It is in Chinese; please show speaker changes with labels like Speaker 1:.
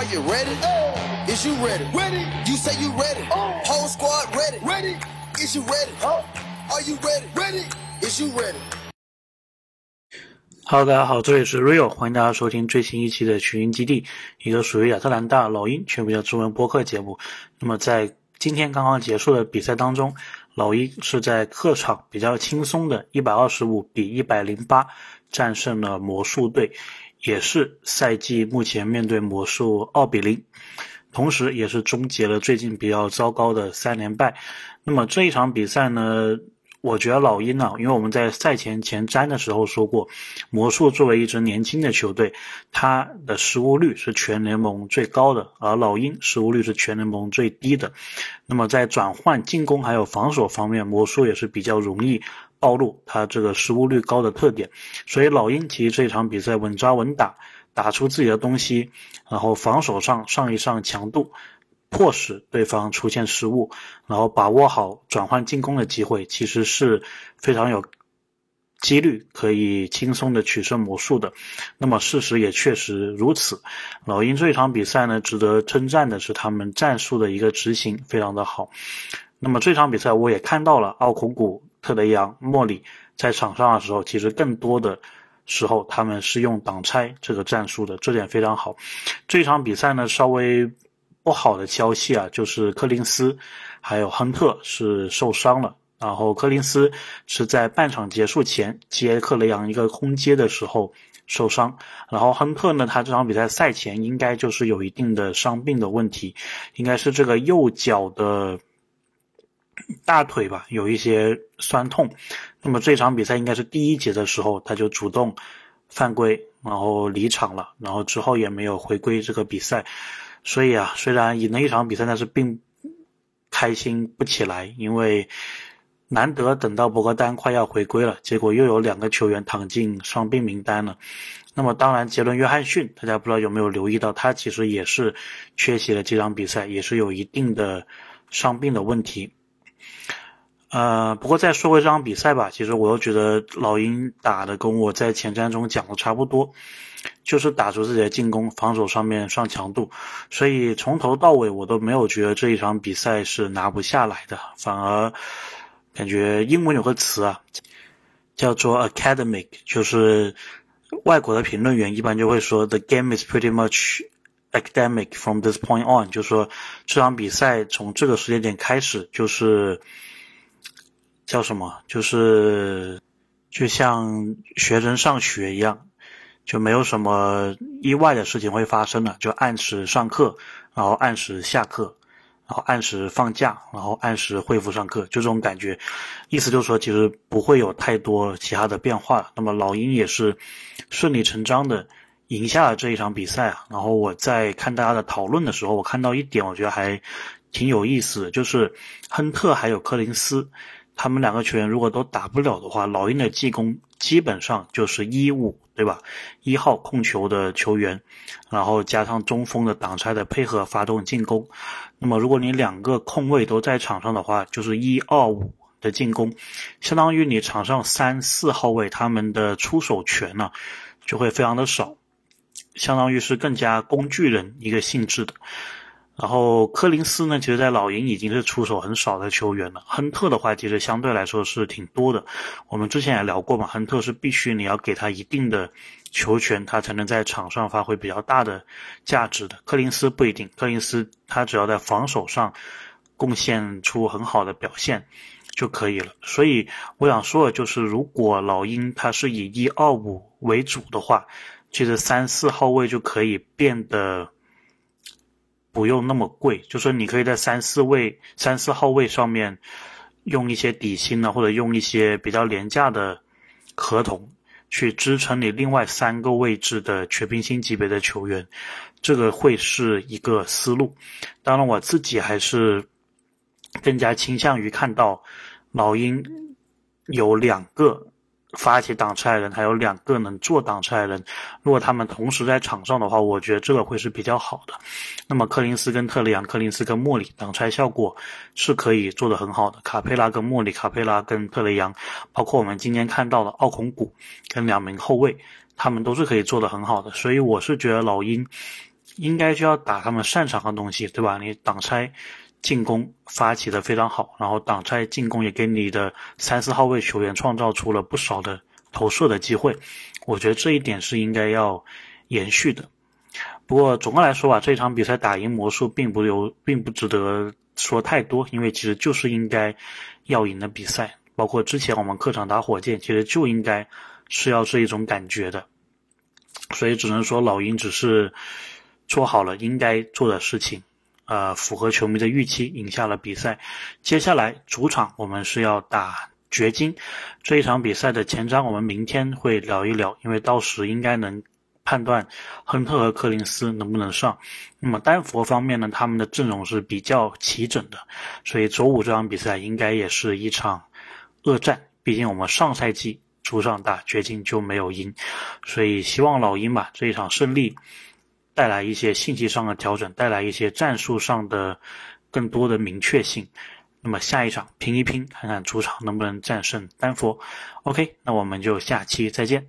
Speaker 1: Are you ready? Is you ready? Ready. You say you ready. Whole squad ready. Ready. Is you ready? Oh. Are you ready? Ready. Is you ready?
Speaker 2: Hello，大家好，这里是 Rio，欢迎大家收听最新一期的群英基地，一个属于亚特兰大老鹰全民的中文播客节目。那么在今天刚刚结束的比赛当中，老鹰是在客场比较轻松的125比108战胜了魔术队。也是赛季目前面对魔术二比零，同时也是终结了最近比较糟糕的三连败。那么这一场比赛呢，我觉得老鹰呢，因为我们在赛前前瞻的时候说过，魔术作为一支年轻的球队，它的失误率是全联盟最高的，而老鹰失误率是全联盟最低的。那么在转换进攻还有防守方面，魔术也是比较容易。暴露他这个失误率高的特点，所以老鹰其实这场比赛稳扎稳打，打出自己的东西，然后防守上上一上强度，迫使对方出现失误，然后把握好转换进攻的机会，其实是非常有几率可以轻松的取胜魔术的。那么事实也确实如此，老鹰这场比赛呢，值得称赞的是他们战术的一个执行非常的好。那么这场比赛我也看到了奥孔古。特雷杨、莫里在场上的时候，其实更多的时候他们是用挡拆这个战术的，这点非常好。这场比赛呢，稍微不好的消息啊，就是柯林斯还有亨特是受伤了。然后柯林斯是在半场结束前接克雷杨一个空接的时候受伤，然后亨特呢，他这场比赛赛前应该就是有一定的伤病的问题，应该是这个右脚的。大腿吧有一些酸痛，那么这场比赛应该是第一节的时候他就主动犯规，然后离场了，然后之后也没有回归这个比赛，所以啊，虽然赢了一场比赛，但是并开心不起来，因为难得等到博格丹快要回归了，结果又有两个球员躺进伤病名单了。那么当然，杰伦约翰逊，大家不知道有没有留意到，他其实也是缺席了这场比赛，也是有一定的伤病的问题。呃，不过再说回这场比赛吧，其实我又觉得老鹰打的跟我在前瞻中讲的差不多，就是打出自己的进攻，防守上面上强度，所以从头到尾我都没有觉得这一场比赛是拿不下来的，反而感觉英文有个词啊，叫做 academic，就是外国的评论员一般就会说 the game is pretty much academic from this point on，就说这场比赛从这个时间点开始就是。叫什么？就是就像学生上学一样，就没有什么意外的事情会发生了，就按时上课，然后按时下课，然后按时放假，然后按时恢复上课，就这种感觉。意思就是说，其实不会有太多其他的变化。那么老鹰也是顺理成章的赢下了这一场比赛啊。然后我在看大家的讨论的时候，我看到一点，我觉得还挺有意思的，就是亨特还有柯林斯。他们两个球员如果都打不了的话，老鹰的进攻基本上就是一五，对吧？一号控球的球员，然后加上中锋的挡拆的配合发动进攻。那么如果你两个控卫都在场上的话，就是一二五的进攻，相当于你场上三四号位他们的出手权呢就会非常的少，相当于是更加工具人一个性质的。然后柯林斯呢，其实，在老鹰已经是出手很少的球员了。亨特的话，其实相对来说是挺多的。我们之前也聊过嘛，亨特是必须你要给他一定的球权，他才能在场上发挥比较大的价值的。柯林斯不一定，柯林斯他只要在防守上贡献出很好的表现就可以了。所以我想说的就是，如果老鹰他是以一二五为主的话，其实三四号位就可以变得。不用那么贵，就说你可以在三四位、三四号位上面用一些底薪呢，或者用一些比较廉价的合同去支撑你另外三个位置的全明星级别的球员，这个会是一个思路。当然，我自己还是更加倾向于看到老鹰有两个。发起挡拆的人，还有两个能做挡拆人。如果他们同时在场上的话，我觉得这个会是比较好的。那么柯林斯跟特雷杨，柯林斯跟莫里挡拆效果是可以做得很好的。卡佩拉跟莫里，卡佩拉跟特雷杨，包括我们今天看到的奥孔古跟两名后卫，他们都是可以做得很好的。所以我是觉得老鹰应该就要打他们擅长的东西，对吧？你挡拆进攻发起的非常好，然后挡拆进攻也给你的三四号位球员创造出了不少的投射的机会，我觉得这一点是应该要延续的。不过总的来说吧，这场比赛打赢魔术并不有，并不值得说太多，因为其实就是应该要赢的比赛。包括之前我们客场打火箭，其实就应该是要这一种感觉的。所以只能说老鹰只是做好了应该做的事情，呃，符合球迷的预期，赢下了比赛。接下来主场我们是要打掘金，这一场比赛的前瞻我们明天会聊一聊，因为到时应该能判断亨特和柯林斯能不能上。那么丹佛方面呢，他们的阵容是比较齐整的，所以周五这场比赛应该也是一场恶战。毕竟我们上赛季。主场打掘金就没有赢，所以希望老鹰吧这一场胜利带来一些信息上的调整，带来一些战术上的更多的明确性。那么下一场拼一拼，看看主场能不能战胜丹佛。OK，那我们就下期再见。